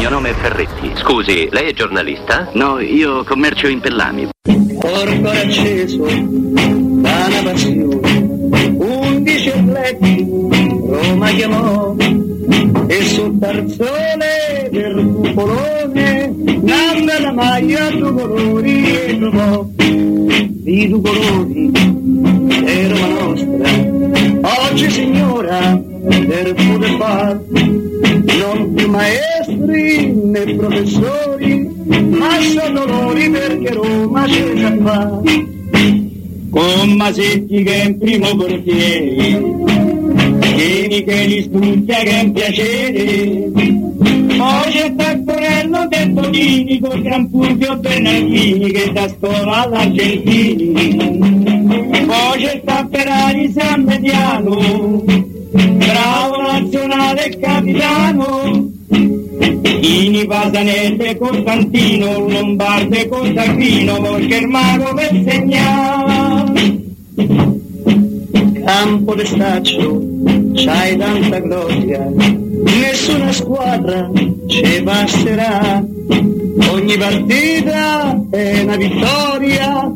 Il mio nome è Ferretti. Scusi, lei è giornalista? No, io commercio in pellami. Porto acceso da una passione, undici atleti Roma chiamò e sul tarzone del cupolone nanna la maglia due colori e trovò i due colori è Roma nostra oggi signora per poter fare non più maestri né professori ma sono dolori perché Roma c'è già fa con Masetti che è in primo portiere che li studia che è un piacere. Poi c'è Taccorello del Bonini con Gran Fulvio Bernardini che da scuola all'Argentini poi c'è Tapperari San Mediano bravo nazionale capitano. Ini Pasanese Costantino Lombarde Costantino Volchermano per segnare. Campo de staccio c'hai tanta gloria. Nessuna squadra ci passerà ogni partita è una vittoria.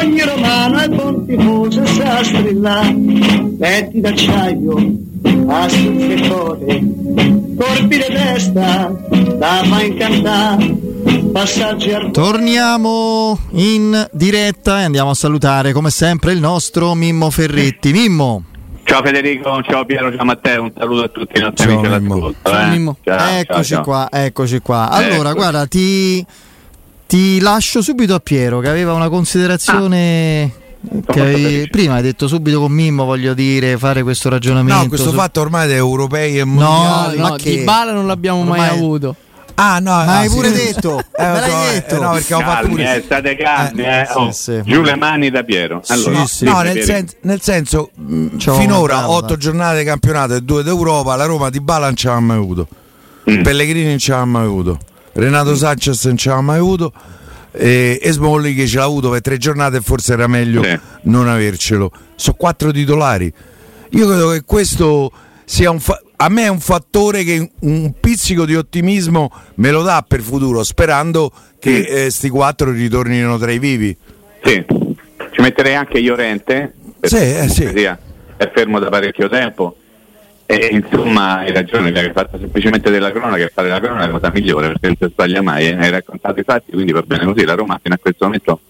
Ogni romano è buon tifoso sa strillare petti d'acciaio a sul cuore colpi di testa da passaggi al Torniamo in diretta e andiamo a salutare come sempre il nostro Mimmo Ferretti. Mimmo. Ciao Federico, ciao Piero, ciao Matteo, un saluto a tutti i nostri Ciao, amici Mimmo. Ciao, eh. Mimmo. Ciao, eccoci ciao, ciao. qua, eccoci qua. Allora, Eccoci. guarda, ti, ti lascio subito a Piero che aveva una considerazione. Che avevi- prima hai detto subito con Mimmo, voglio dire, fare questo ragionamento. No, questo su- fatto ormai è europei e No, mondiali. ma no, che- di Bala non l'abbiamo mai Ormai- avuto. Ah, no, Ma ah, hai sì. pure detto, Eh, me l'hai so, eh, detto. no, perché ho fatto Calmi, pure eh, state calmi, Eh, eh. sì, Oh, sì. Giù le mani da Piero. Allora, sì. No, nel, sen- nel senso, mh, C'ho una finora otto giornate di campionato e due d'Europa, la Roma di Bala non ci aveva mai avuto. Mm. Pellegrini non ci aveva mai avuto. Renato Sanchez non ci aveva mai avuto. E, e Smolli che ce l'ha avuto per tre giornate e forse era meglio Sì. non avercelo. Sono quattro titolari. Io credo che questo sia un fa- a me è un fattore che un pizzico di ottimismo me lo dà per futuro, sperando che eh, sti quattro ritornino tra i vivi. Sì. Ci metterei anche Iorente. Sì, eh, sì. È fermo da parecchio tempo. E insomma hai ragione, che hai fatto semplicemente della cronaca e fare la cronaca è la cosa migliore perché non si sbaglia mai, eh. hai raccontato i fatti, quindi va bene così, la Roma fino a questo momento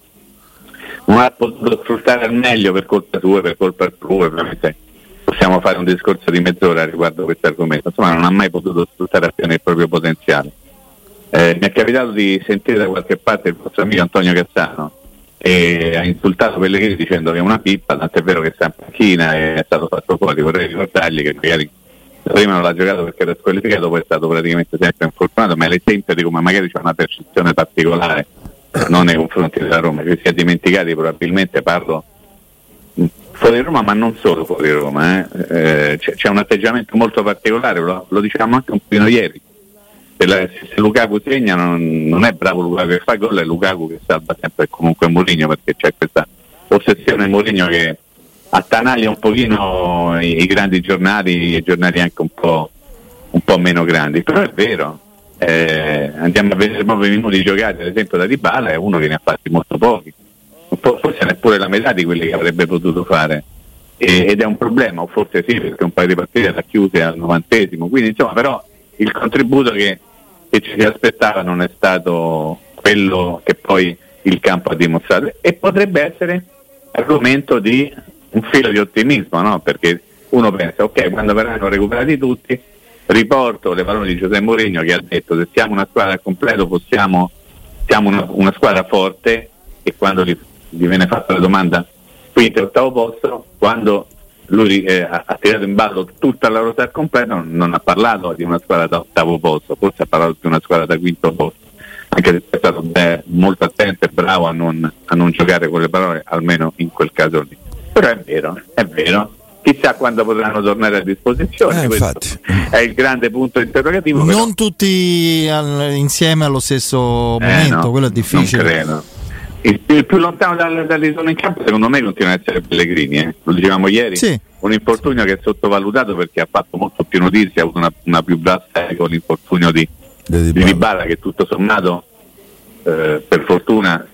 non ha potuto sfruttare al meglio per colpa tua, per colpa altrui, ovviamente possiamo fare un discorso di mezz'ora riguardo questo argomento, insomma non ha mai potuto sfruttare appieno il proprio potenziale. Eh, mi è capitato di sentire da qualche parte il vostro amico Antonio Cassano e ha insultato Pellegrini dicendo che è una pippa, tant'è vero che sta in panchina e è stato fatto fuori, vorrei ricordargli che magari prima non l'ha giocato perché era squalificato, poi è stato praticamente sempre infortunato, ma è l'esempio di come magari c'è una percezione particolare non nei confronti della Roma, che si è dimenticati probabilmente parlo fuori Roma ma non solo fuori Roma, eh. Eh, c'è, c'è un atteggiamento molto particolare, lo, lo dicevamo anche un pochino ieri, se, la- se Lukaku segna non, non è bravo Lukaku che fa gol, è Lukaku che salva sempre comunque Mourinho perché c'è questa ossessione Mourinho che attanaglia un pochino i, i grandi giornali e giornali anche un po', un po' meno grandi, però è vero, eh, andiamo a vedere proprio i minuti giocati ad esempio da Dybala è uno che ne ha fatti molto pochi, forse neppure la metà di quelli che avrebbe potuto fare. Ed è un problema, o forse sì perché un paio di partite l'ha chiuse al novantesimo, quindi insomma però il contributo che che ci si aspettava non è stato quello che poi il campo ha dimostrato. E potrebbe essere argomento di un filo di ottimismo, no? perché uno pensa, ok, quando verranno recuperati tutti, riporto le parole di Giuseppe Mourinho che ha detto se siamo una squadra al completo possiamo, siamo una, una squadra forte. E quando gli, gli viene fatta la domanda quinto e ottavo posto, quando lui eh, ha tirato in ballo tutta la rosa al completo, non ha parlato di una squadra da ottavo posto, forse ha parlato di una squadra da quinto posto, anche se è stato beh, molto attento e bravo a non, a non giocare con le parole, almeno in quel caso lì. Però è vero, è vero. Chissà quando potranno tornare a disposizione. Eh, infatti. è il grande punto interrogativo. però- Non tutti al- insieme allo stesso Eh, momento, no, quello è difficile. Non credo. Il, il più lontano dal- dall'isola in campo secondo me continua ad essere Pellegrini, eh. lo dicevamo ieri, Sì. un infortunio che è sottovalutato perché ha fatto molto più notizie, ha avuto una, una più bassa con l'infortunio di, Di di Dybala. Dybala che tutto sommato eh, per fortuna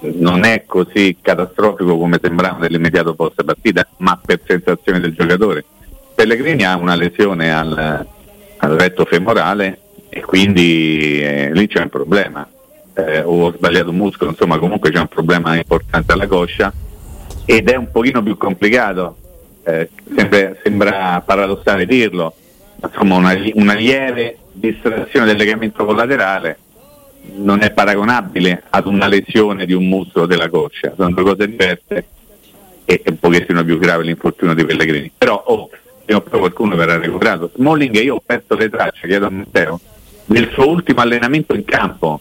non è così catastrofico come sembrava nell'immediato post partita, ma per sensazione del giocatore. Pellegrini ha una lesione al, al retto femorale e quindi eh, lì c'è un problema. Eh, o ho sbagliato un muscolo, insomma comunque c'è un problema importante alla coscia ed è un pochino più complicato, eh, sembra, sembra paradossale dirlo, ma insomma una, una lieve distrazione del legamento collaterale non è paragonabile ad una lesione di un muscolo della coscia, sono due cose diverse e è un pochettino più grave l'infortunio di Pellegrini. Però oh, prima o poi qualcuno verrà recuperato. Smalling io ho perso le tracce, chiedo a Matteo, del suo ultimo allenamento in campo.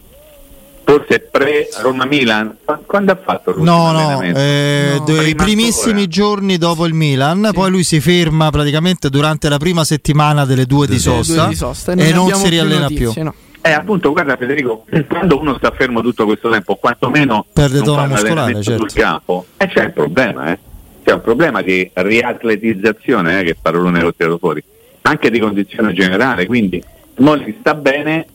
Forse pre-Roma-Milan, Qua- quando ha fatto l'ultimo No, no, eh, No, dei prima primissimi ancora. giorni dopo il Milan, poi lui si ferma praticamente durante la prima settimana delle due di Delle Due sosta, di sosta, e non si riallena notizie, più. no. Eh, appunto, guarda Federico, quando uno sta fermo tutto questo tempo, quantomeno Perde tono muscolare, allenamento certo. sul campo, e c'è un problema, eh. C'è un problema di riatletizzazione, eh, che parolone l'ho tirato fuori, anche di condizione generale, quindi Smolli sta bene,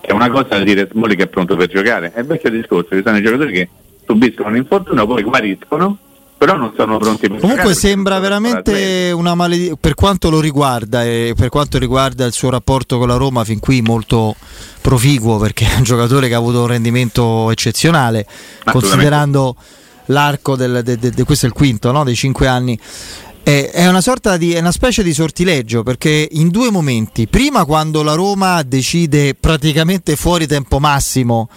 è una cosa da dire Smolli che è pronto per giocare, è il vecchio discorso, ci sono i giocatori che subiscono un infortunio, poi guariscono, però non sono pronti per Comunque sembra veramente una maledizione per quanto lo riguarda e per quanto riguarda il suo rapporto con la Roma fin qui molto proficuo perché è un giocatore che ha avuto un rendimento eccezionale considerando l'arco del, de- de- de- questo è il quinto no? dei cinque anni è, è una sorta di è una specie di sortileggio perché in due momenti prima quando la Roma decide praticamente fuori tempo massimo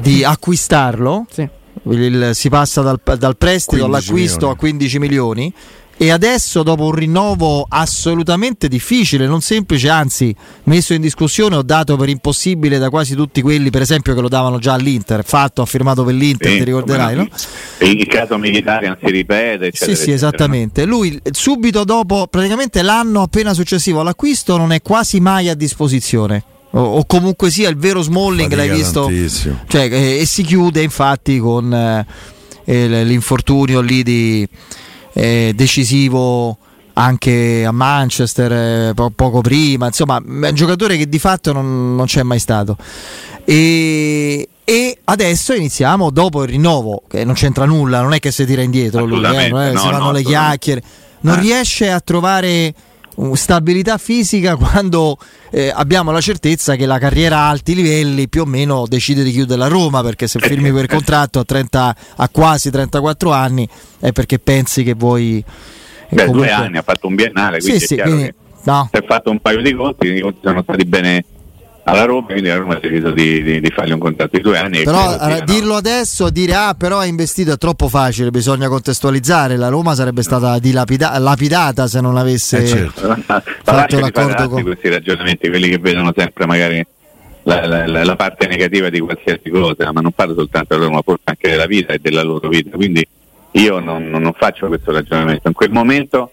di acquistarlo Sì. il- si passa dal, dal prestito 15 all'acquisto milioni. a 15 milioni e adesso dopo un rinnovo assolutamente difficile, non semplice, anzi messo in discussione ho dato per impossibile da quasi tutti quelli per esempio che lo davano già all'Inter, fatto, ha firmato per l'Inter, Sì, ti ricorderai, no? Il caso militare non si ripete, eccetera, Sì, sì, eccetera, no? esattamente. Lui subito dopo, praticamente l'anno appena successivo all'acquisto, non è quasi mai a disposizione. O, o comunque sia il vero Smalling, l'hai visto? Cioè, eh, e si chiude infatti con eh, l'infortunio lì di, eh, decisivo anche a Manchester eh, po- poco prima, insomma è un giocatore che di fatto non, non c'è mai stato. E, e adesso iniziamo dopo il rinnovo, che non c'entra nulla, non è che si tira indietro lui, eh, no, si fanno no, le chiacchiere, non Eh. riesce a trovare stabilità fisica quando eh, abbiamo la certezza che la carriera a alti livelli più o meno decide di chiudere la Roma perché se firmi per contratto a, 30, a quasi 34 anni è perché pensi che vuoi eh, Beh, comunque- due anni, ha fatto un biennale, sì quindi sì chiaro quindi, che no, si è fatto un paio di conti, i conti sono stati bene alla Roma, quindi la Roma ha deciso di, di- di fargli un contratto di due anni. però eh, no? dirlo adesso dire ah però ha investito è troppo facile bisogna contestualizzare la Roma sarebbe stata dilapida- lapidata se non avesse Eh, certo. Fatto l'accordo con- questi ragionamenti, quelli che vedono sempre magari la, la- la- la parte negativa di qualsiasi cosa, ma non parlo soltanto della Roma, forse anche della vita e della loro vita. Quindi io non- non faccio questo ragionamento. In quel momento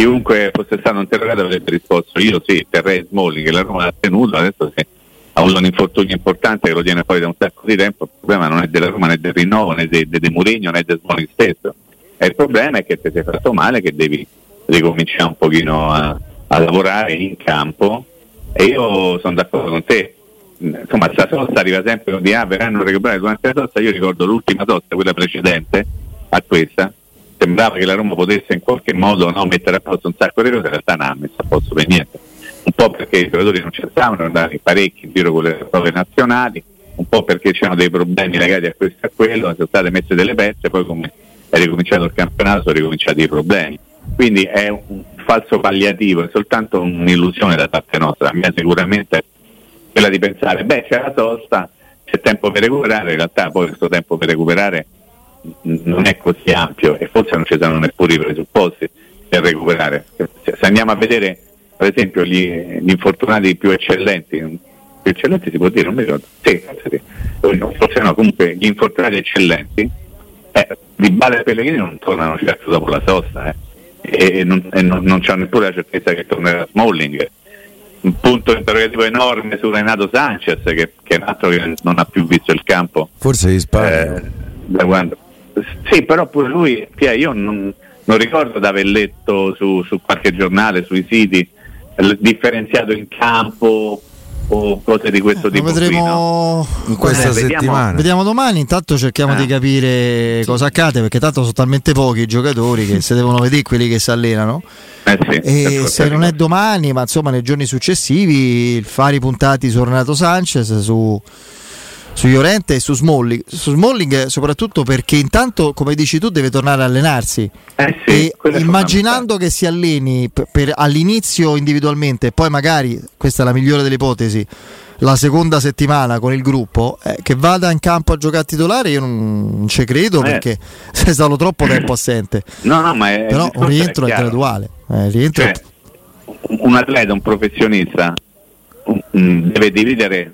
chiunque fosse stato interrogato avrebbe risposto io sì, terrei Smalling che la Roma l'ha tenuto, adesso se ha avuto un infortunio importante che lo tiene fuori da un sacco di tempo, il problema non è della Roma né del rinnovo né di de, de Mourinho né del Smalling stesso. E il problema è che ti sei fatto male, che devi ricominciare un pochino a, a lavorare in campo e io sono d'accordo con te. Insomma, sta sosta arriva sempre di ah, verranno recuperati durante la sosta. Io ricordo l'ultima sosta, quella precedente a questa. Sembrava che la Roma potesse in qualche modo no, mettere a posto un sacco di cose, in realtà non ha messo a posto per niente. un po' perché i giocatori non c'erano, andati parecchi in giro con le prove nazionali, un po' perché c'erano dei problemi legati a questo e a quello, sono state messe delle pezze, poi come è ricominciato il campionato sono ricominciati i problemi. Quindi è un falso palliativo, è soltanto un'illusione da parte nostra. A me sicuramente quella di pensare, beh c'è la sosta, c'è tempo per recuperare, in realtà poi questo tempo per recuperare non è così ampio forse non ci saranno neppure i presupposti per recuperare. Se andiamo a vedere per esempio gli, gli infortunati più eccellenti, più eccellenti si può dire, non mi ricordo, sì, forse no, comunque gli infortunati eccellenti, eh, Di Bale e Pellegrini non tornano certo dopo la sosta eh, e, non, e non, non c'è neppure la certezza che tornerà Smalling. Un punto interrogativo enorme su Renato Sanchez che, che, è un altro che non ha più visto il campo. Forse di Spagna. Eh, da quando. Sì, però pure lui, io non, non ricordo di aver letto su, su qualche giornale, sui siti, differenziato in campo o cose di questo eh, tipo. Lo vedremo in questa eh, settimana. Vediamo, vediamo, domani. Intanto cerchiamo eh. di capire cosa accade perché tanto sono talmente pochi i giocatori che se devono vedere quelli che si allenano. Eh sì, e se non è domani, ma insomma nei giorni successivi, fare i puntati su Renato Sanchez, su su Llorente e su Smalling. Su Smalling soprattutto perché intanto, come dici tu, deve tornare a allenarsi. Eh sì, e immaginando che si alleni per, per, all'inizio individualmente e poi magari, questa è la migliore delle ipotesi, la seconda settimana con il gruppo, eh, che vada in campo a giocare titolare, io non, non ci credo eh. perché sei stato troppo tempo assente. No, no, ma è, Però un rientro è, è graduale. Eh, rientro cioè, un atleta, un professionista deve dividere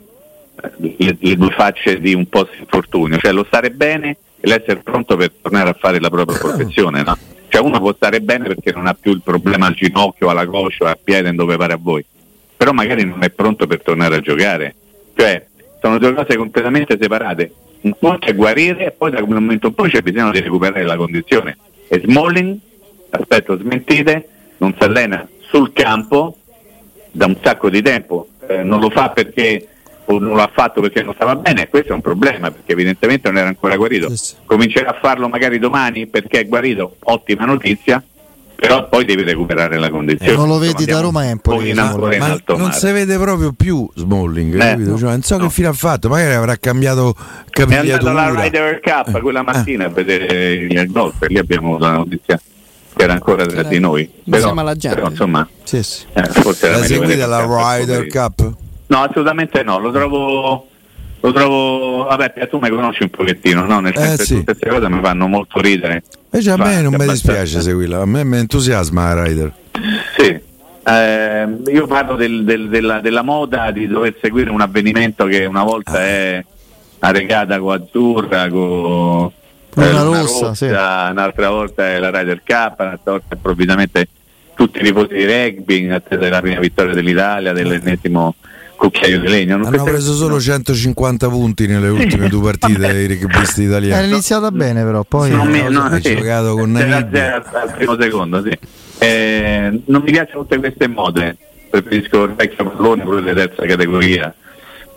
le, due facce di un post infortunio, cioè lo stare bene e l'essere pronto per tornare a fare la propria professione. No? Cioè uno può stare bene perché non ha più il problema al ginocchio, alla coscia, al piede, dove pare a voi, però magari non è pronto per tornare a giocare. Cioè sono due cose completamente separate. Un conto è guarire e poi da quel momento in poi c'è bisogno di recuperare la condizione. E Smalling, aspetto smentite, non si allena sul campo da un sacco di tempo, eh, non lo fa perché o non l'ha fatto perché non stava bene, questo è un problema perché evidentemente non era ancora guarito. Comincerà a farlo magari domani perché è guarito, ottima notizia, però poi devi recuperare la condizione. Eh, non lo vedi da Roma Empoli, in ma, ma non si vede proprio più Smalling, eh, cioè, non so no. che fine ha fatto, magari avrà cambiato capigliatura. È andato alla Ryder Cup eh. quella mattina eh. a vedere il golf e lì abbiamo avuto la notizia che era ancora tra di noi. Però, però insomma, sì, sì. Eh, forse la seguita la Ryder Cup? No, assolutamente no, lo trovo lo trovo vabbè tu mi conosci un pochettino no? nel eh, senso sì. che tutte queste cose mi fanno molto ridere invece a me non mi dispiace seguirla a me mi entusiasma la Rider sì eh, io parlo del, del, della, della, moda di dover seguire un avvenimento che una volta ah. è la regata con Azzurra con eh, una rossa, rossa sì. un'altra volta è la Ryder Cup un'altra volta improvvisamente tutti i tifosi di rugby in attesa della prima vittoria dell'Italia dell'ennesimo cucchiaio di legno. Hanno preso solo 150 punti nelle ultime due partite dei rugbisti italiani. È iniziata bene, però poi non mi, no, ha sì. giocato con Namibia al primo secondo. Sì. Eh, non mi piacciono tutte queste mode. Preferisco il vecchio pallone, quello di terza categoria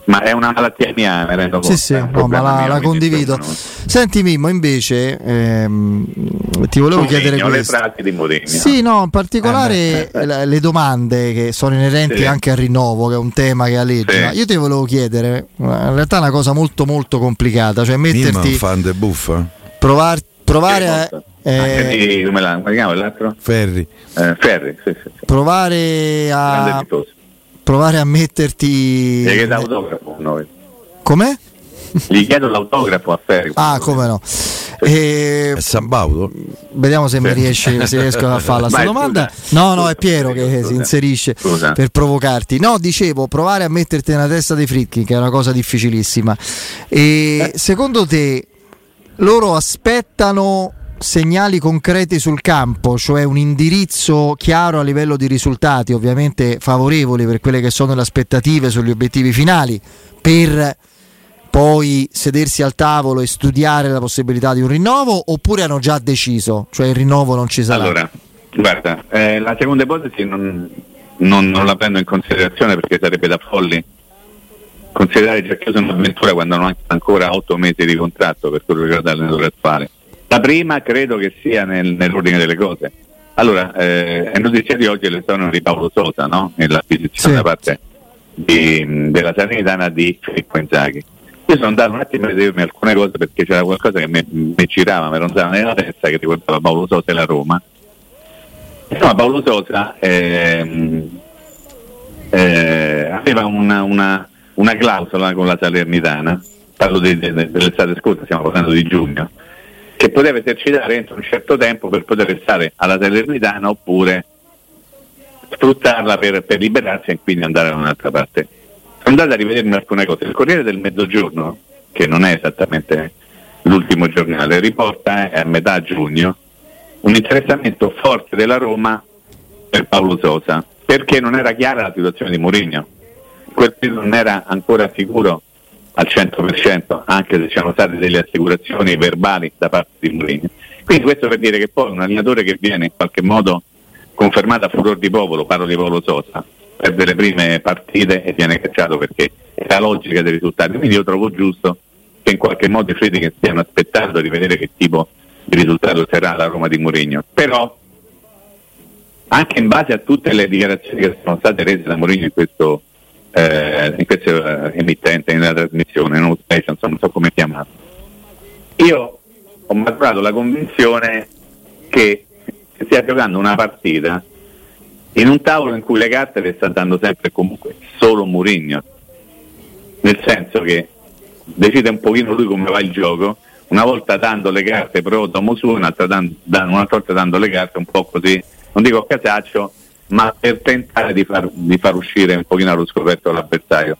ma è una malattia mia, mi rendo conto. Sì, sì, no, ma la, la condivido. Senti Mimmo, invece ehm, ti volevo Modegno, chiedere questo. le di Modegno. Sì, no, in particolare eh, eh, le domande che sono inerenti sì. anche al rinnovo, che è un tema che alleggia. Sì. Io ti volevo chiedere, in realtà è una cosa molto molto complicata, cioè metterti Mimmo, fan de buffa. Provar, provare a eh, di, come, la, come l'altro? Ferri. Eh, Ferri, sì, sì, sì. Provare a provare a metterti. Gli chiedo l'autografo noi. Com'è? Gli chiedo l'autografo a Ferri. Ah, come no. E... È San Baudo? Vediamo se mi riesce, se riesco a fare la sua domanda. Scusa. No, no, è Piero scusa, che scusa. si inserisce per provocarti. No, dicevo, provare a metterti nella testa dei Fritkin, che è una cosa difficilissima. E eh. secondo te loro aspettano segnali concreti sul campo, cioè un indirizzo chiaro a livello di risultati, ovviamente favorevoli per quelle che sono le aspettative sugli obiettivi finali, per poi sedersi al tavolo e studiare la possibilità di un rinnovo, oppure hanno già deciso, cioè il rinnovo non ci sarà? Allora, guarda, eh, la seconda ipotesi non, non, non, la prendo in considerazione perché sarebbe da folli considerare già chiuso un'avventura quando hanno ancora otto mesi di contratto per quello che riguarda l'allenatore attuale la prima credo che sia nel, nell'ordine delle cose, allora, eh, è notizia di oggi le sono di Paolo Sosa, no? Nell'acquisizione Sì. da parte di- della Salernitana di Filippo Inzaghi. Io sono andato un attimo a vedermi alcune cose perché c'era qualcosa che mi, girava, mi ronzava nella testa che riguardava Paolo Sosa e la Roma. Insomma, Paolo Sosa ehm, eh, aveva una, una- una clausola con la Salernitana, parlo di- de- dell'estate scorsa, stiamo parlando di giugno, che poteva esercitare entro un certo tempo per poter restare alla Salernitana oppure sfruttarla per, per liberarsi e quindi andare da un'altra parte. Sono andato a rivedermi alcune cose. Il Corriere del Mezzogiorno, che non è esattamente l'ultimo giornale, riporta eh, a metà giugno un interessamento forte della Roma per Paolo Sosa, perché non era chiara la situazione di Mourinho. In quel periodo non era ancora sicuro al 100%, anche se c'erano state delle assicurazioni verbali da parte di Mourinho. Quindi questo per dire che poi un allenatore che viene in qualche modo confermato a furor di popolo, parlo di Paolo Sosa, perde le prime partite e viene cacciato perché è la logica dei risultati. Quindi io trovo giusto che in qualche modo i Friedrich stiano aspettando di vedere che tipo di risultato sarà la Roma di Mourinho. Però anche in base a tutte le dichiarazioni che sono state rese da Mourinho in questo eh, in questo eh, emittente, nella trasmissione, non, insomma, non so come chiamarlo. Io ho maturato la convinzione che stia giocando una partita in un tavolo in cui le carte le sta dando sempre comunque solo Mourinho. Nel senso che decide un pochino lui come va il gioco, una volta dando le carte pro Tomo su, un'altra, dan- un'altra volta dando le carte un po' così, non dico a casaccio, ma per tentare di far, di far uscire un pochino allo scoperto l'avversario.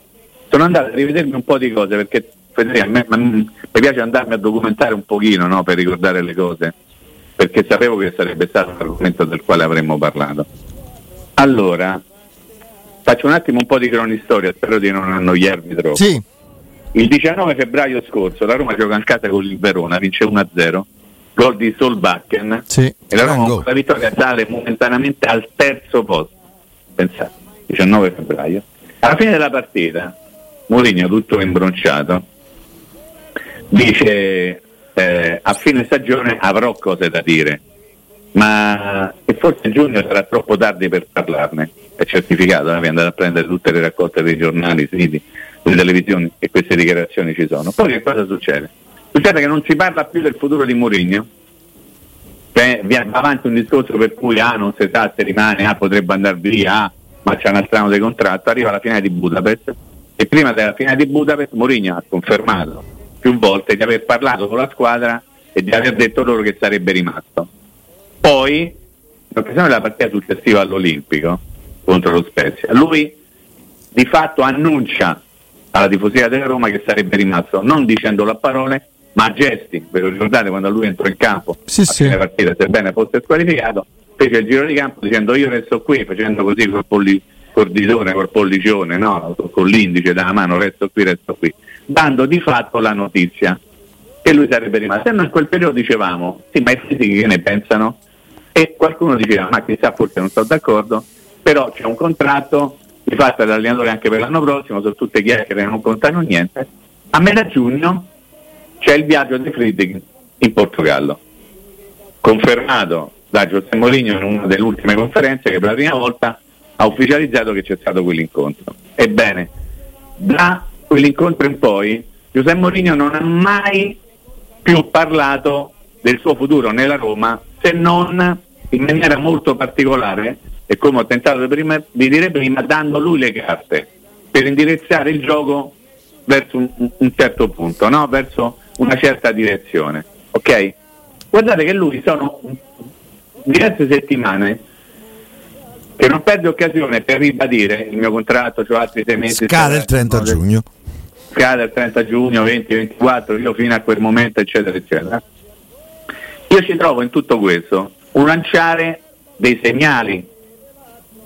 Sono andato a rivedermi un po' di cose perché Federico, a me, ma- mi piace andarmi a documentare un pochino no, per ricordare le cose, perché sapevo che sarebbe stato l'argomento del quale avremmo parlato. Allora, faccio un attimo un po' di cronistoria, spero di non annoiarvi troppo. Sì, Il 19 febbraio scorso la Roma gioca in casa con il Verona, vince 1-0, gol di Solbakken sì. e la Roma la vittoria sale momentaneamente al terzo posto. Pensate, 19 febbraio. Alla fine della partita, Mourinho, tutto imbronciato, dice eh, a fine stagione avrò cose da dire, ma e forse giugno sarà troppo tardi per parlarne. È certificato, devi andare a prendere tutte le raccolte dei giornali, siti, le televisioni e queste dichiarazioni ci sono. Poi che cosa succede? Succede che non si parla più del futuro di Mourinho, va avanti un discorso per cui ah, non si sa se rimane, ah, potrebbe andare via, ah, ma c'è un altro anno di contratto, arriva la finale di Budapest. E prima della finale di Budapest Mourinho ha confermato più volte di aver parlato con la squadra e di aver detto loro che sarebbe rimasto. Poi, in occasione della partita successiva all'Olimpico contro lo Spezia, lui di fatto annuncia alla tifoseria della Roma che sarebbe rimasto, non dicendolo a parole, ma gesti. Ve lo ricordate quando lui entrò in campo Sì, a sì. fine partita, sebbene fosse squalificato, fece il giro di campo dicendo io resto qui, facendo così col polli- col ditone, col pollicione, no? con l'indice della mano, resto qui, resto qui, dando di fatto la notizia che lui sarebbe rimasto. E noi in quel periodo dicevamo, sì, ma i fisici che ne pensano? E qualcuno diceva, ma chissà, forse non sto d'accordo, però c'è un contratto, di fatto l'allenatore anche per l'anno prossimo, sono tutte chiacchiere, non contano niente. A metà giugno c'è il viaggio di Friedrich in Portogallo, confermato da Giuseppe Mourinho in una delle ultime conferenze che per la prima volta ha ufficializzato che c'è stato quell'incontro. Ebbene, da quell'incontro in poi Giuseppe Mourinho non ha mai più parlato del suo futuro nella Roma se non in maniera molto particolare e come ho tentato prima- di dire prima dando lui le carte per indirizzare il gioco verso un, un certo punto, no? verso una certa direzione. Ok? Guardate che lui sono diverse settimane che non perde occasione per ribadire il mio contratto, ho altri sei mesi. Scade il 30 giugno. Scade il 30 giugno, 20-24, io fino a quel momento, eccetera, eccetera. Io ci trovo in tutto questo un lanciare dei segnali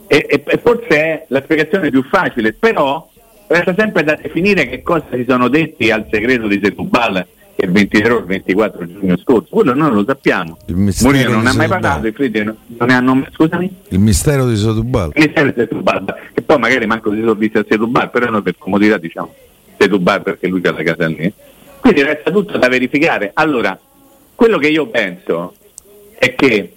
e, e- e forse è la spiegazione più facile, però resta sempre da definire che cosa si sono detti al segreto di Setubal il 23 o il 24 giugno scorso, quello noi lo sappiamo. Mourinho non ha mai parlato, i Friedrich non ne hanno scusami? Il mistero di Sotubal. Il mistero di Setubal, che poi magari manco si sono visti a Setubal, però noi per comodità diciamo Setubal perché lui c'ha la casa lì. Quindi resta tutto da verificare. Allora, quello che io penso è che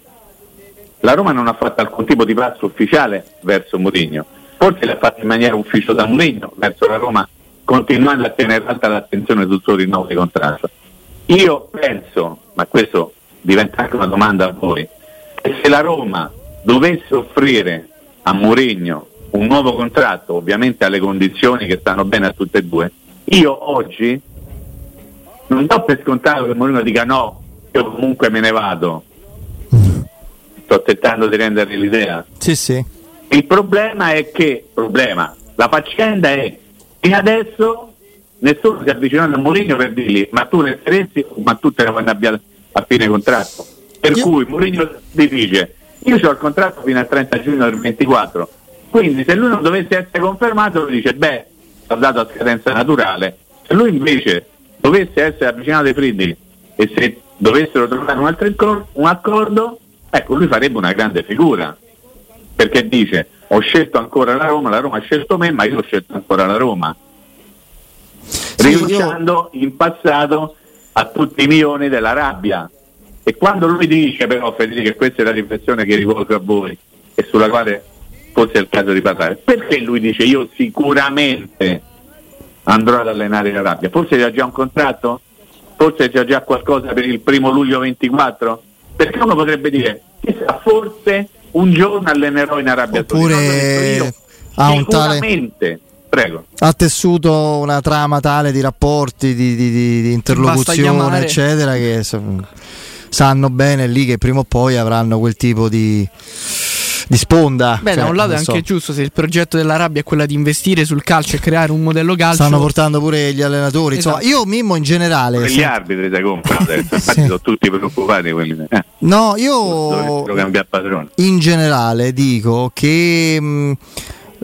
la Roma non ha fatto alcun tipo di passo ufficiale verso Mourinho, forse l'ha fatto in maniera ufficiosa da Mourinho verso la Roma, continuando a tenere alta l'attenzione sul suo rinnovo di contratto. Io penso, ma questo diventa anche una domanda a voi, che se la Roma dovesse offrire a Mourinho un nuovo contratto, ovviamente alle condizioni che stanno bene a tutte e due, io oggi non do per scontato che Mourinho dica no, io comunque me ne vado. Sto tentando di rendervi l'idea. Sì, sì. Il problema è che, problema, la faccenda è che adesso nessuno si è avvicinato a Mourinho per dirgli ma tu ne saresti ma tu te ne vuoi andare a fine contratto. Per Io- cui Mourinho ti dice io ho il contratto fino al 30 giugno del 24, quindi se lui non dovesse essere confermato lui dice beh, l'ho dato a scadenza naturale. Se lui invece dovesse essere avvicinato ai Friedrich e se dovessero trovare un altro un accordo, ecco lui farebbe una grande figura perché dice ho scelto ancora la Roma, la Roma ha scelto me, ma io ho scelto ancora la Roma. Rinunciando in passato a tutti i milioni della rabbia. E quando lui dice però Federico, questa è la riflessione che rivolgo a voi e sulla quale forse è il caso di parlare, perché lui dice io sicuramente andrò ad allenare la rabbia? Forse c'è già un contratto? Forse c'è già qualcosa per il primo luglio 24? Perché uno potrebbe dire, chissà, forse un giorno allenerò in Arabia Oppure Saudita. Io, ha un tale- sicuramente. Prego. ha tessuto una trama tale di rapporti, di, di- di- di interlocuzione, eccetera, che sa- sanno bene lì che prima o poi avranno quel tipo di, di sponda. Beh, Cioè, da un lato è non so. anche giusto se il progetto della rabbia è quella di investire sul calcio e creare un modello calcio. Stanno portando pure gli allenatori. Insomma, Esatto. io Mimmo in generale. Gli se- arbitri si comprano adesso, infatti Sì. sono tutti preoccupati quelli. Eh, No, io cambiare padrone. in generale dico che mh,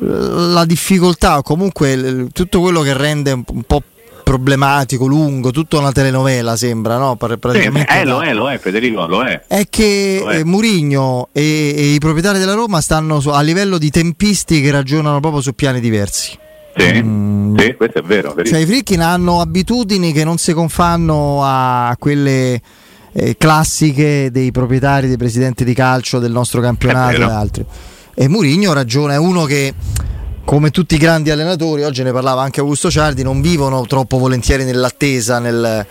la difficoltà o comunque tutto quello che rende un po' problematico, lungo, tutta una telenovela sembra, no? Sì, praticamente eh, lo è, lo è, Federico, lo è. è che è. eh, Murigno e, e i proprietari della Roma stanno su- a livello di tempisti che ragionano proprio su piani diversi. Sì, Mm. sì, questo è vero. Cioè i Frickin hanno abitudini che non si confanno a quelle eh, classiche dei proprietari, dei presidenti di calcio del nostro campionato e altri. E Murigno ragiona, è uno che come tutti i grandi allenatori, oggi ne parlava anche Augusto Ciardi, non vivono troppo volentieri nell'attesa, nel,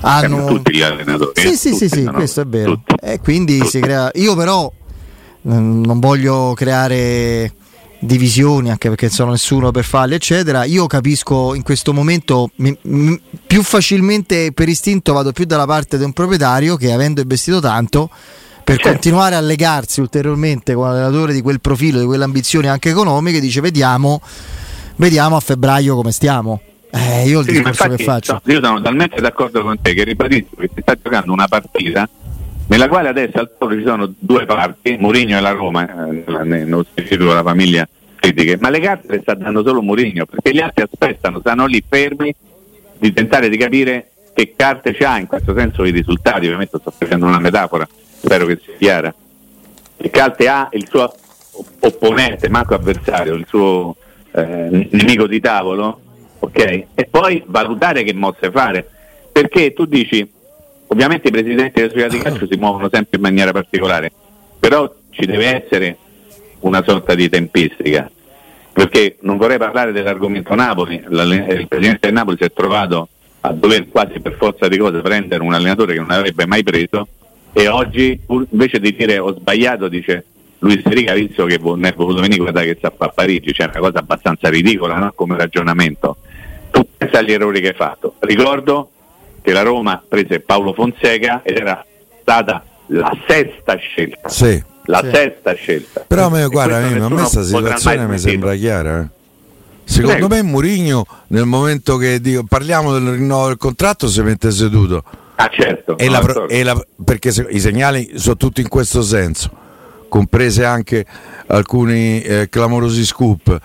hanno... Tutti gli allenatori. Sì, sì, sì, tutti, sì, no, questo è vero. tutti. E quindi si crea. Io però mm, non voglio creare divisioni anche perché sono nessuno per farle eccetera io capisco in questo momento mi- mi- più facilmente per istinto vado più dalla parte di un proprietario che avendo investito tanto per Certo. continuare a legarsi ulteriormente con l'allenatore di quel profilo di quelle ambizioni anche economiche dice vediamo vediamo a febbraio come stiamo. Eh, io il Sì, discorso infatti, che faccio. no, io sono talmente d'accordo con te che ribadisco che si sta giocando una partita nella quale adesso al ci sono due parti, Mourinho e la Roma, eh, nello spirito della famiglia critiche, ma le carte le sta dando solo Mourinho, perché gli altri aspettano, stanno lì fermi di tentare di capire che carte c'ha, in questo senso i risultati, ovviamente sto facendo una metafora, spero che sia chiara. Che carte ha il suo opponente, manco avversario, il suo eh, nemico di tavolo, ok? E poi valutare che mosse fare. Perché tu dici, ovviamente i presidenti delle società di calcio si muovono sempre in maniera particolare, però ci deve essere una sorta di tempistica. Perché non vorrei parlare dell'argomento Napoli, il presidente del Napoli si è trovato a dover quasi per forza di cose prendere un allenatore che non avrebbe mai preso e oggi invece di dire ho sbagliato dice Luis Enrique ha visto che ne è voluto venire guarda che sta a Parigi, cioè una cosa abbastanza ridicola no? come ragionamento. Tu pensa agli errori che hai fatto. Ricordo che la Roma prese Paolo Fonseca ed era stata la sesta scelta. Sì. La Sì. sesta scelta. Però me, guarda, a me questa situazione mi sembra chiara. eh. Secondo Prego. me Murigno nel momento che dico, parliamo del rinnovo del contratto si mette seduto. Ah certo. E la e la- perché se- i segnali sono tutti in questo senso, comprese anche alcuni eh, clamorosi scoop.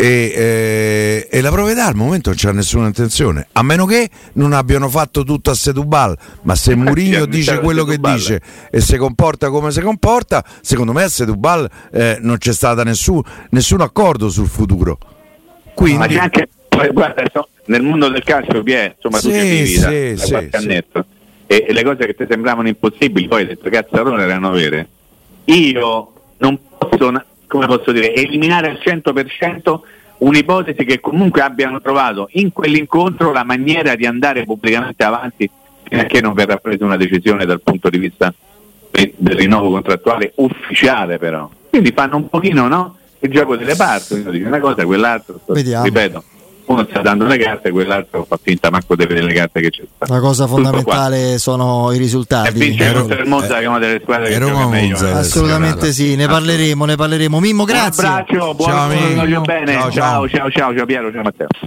E, eh, e la proprietà al momento non c'ha nessuna intenzione, a meno che non abbiano fatto tutto a Sedubal. Ma se Murigno hanno dice quello che dice e si comporta come si comporta, secondo me a Sedubal eh, non c'è stato nessun, nessun accordo sul futuro. Quindi, Ma c'è anche, poi, guarda, so- nel mondo del calcio vi è, insomma, sì, tu vivi sì, da, da qualche annetto e, e, le cose che ti sembravano impossibili, poi le tue cazzarone erano vere. Io non posso, come posso dire, eliminare al 100% un'ipotesi che comunque abbiano trovato in quell'incontro la maniera di andare pubblicamente avanti fino a che non verrà presa una decisione dal punto di vista del rinnovo contrattuale ufficiale però. Quindi fanno un pochino no? il gioco delle parti, uno dice una cosa, quell'altro, Vediamo. ripeto, uno sta dando le carte e quell'altro fa finta manco di avere le carte che c'è stata. La cosa fondamentale sono i risultati. E vince Ero, eh, il eh, Monza eh, che è una delle squadre che gioca meglio. Eh. Assolutamente sì, ne parleremo, ne parleremo. Mimmo, grazie. Un abbraccio, buon ciao, buon, buon, buon, ciao buon, buon, buon, buon, buon, buon, buon, buon,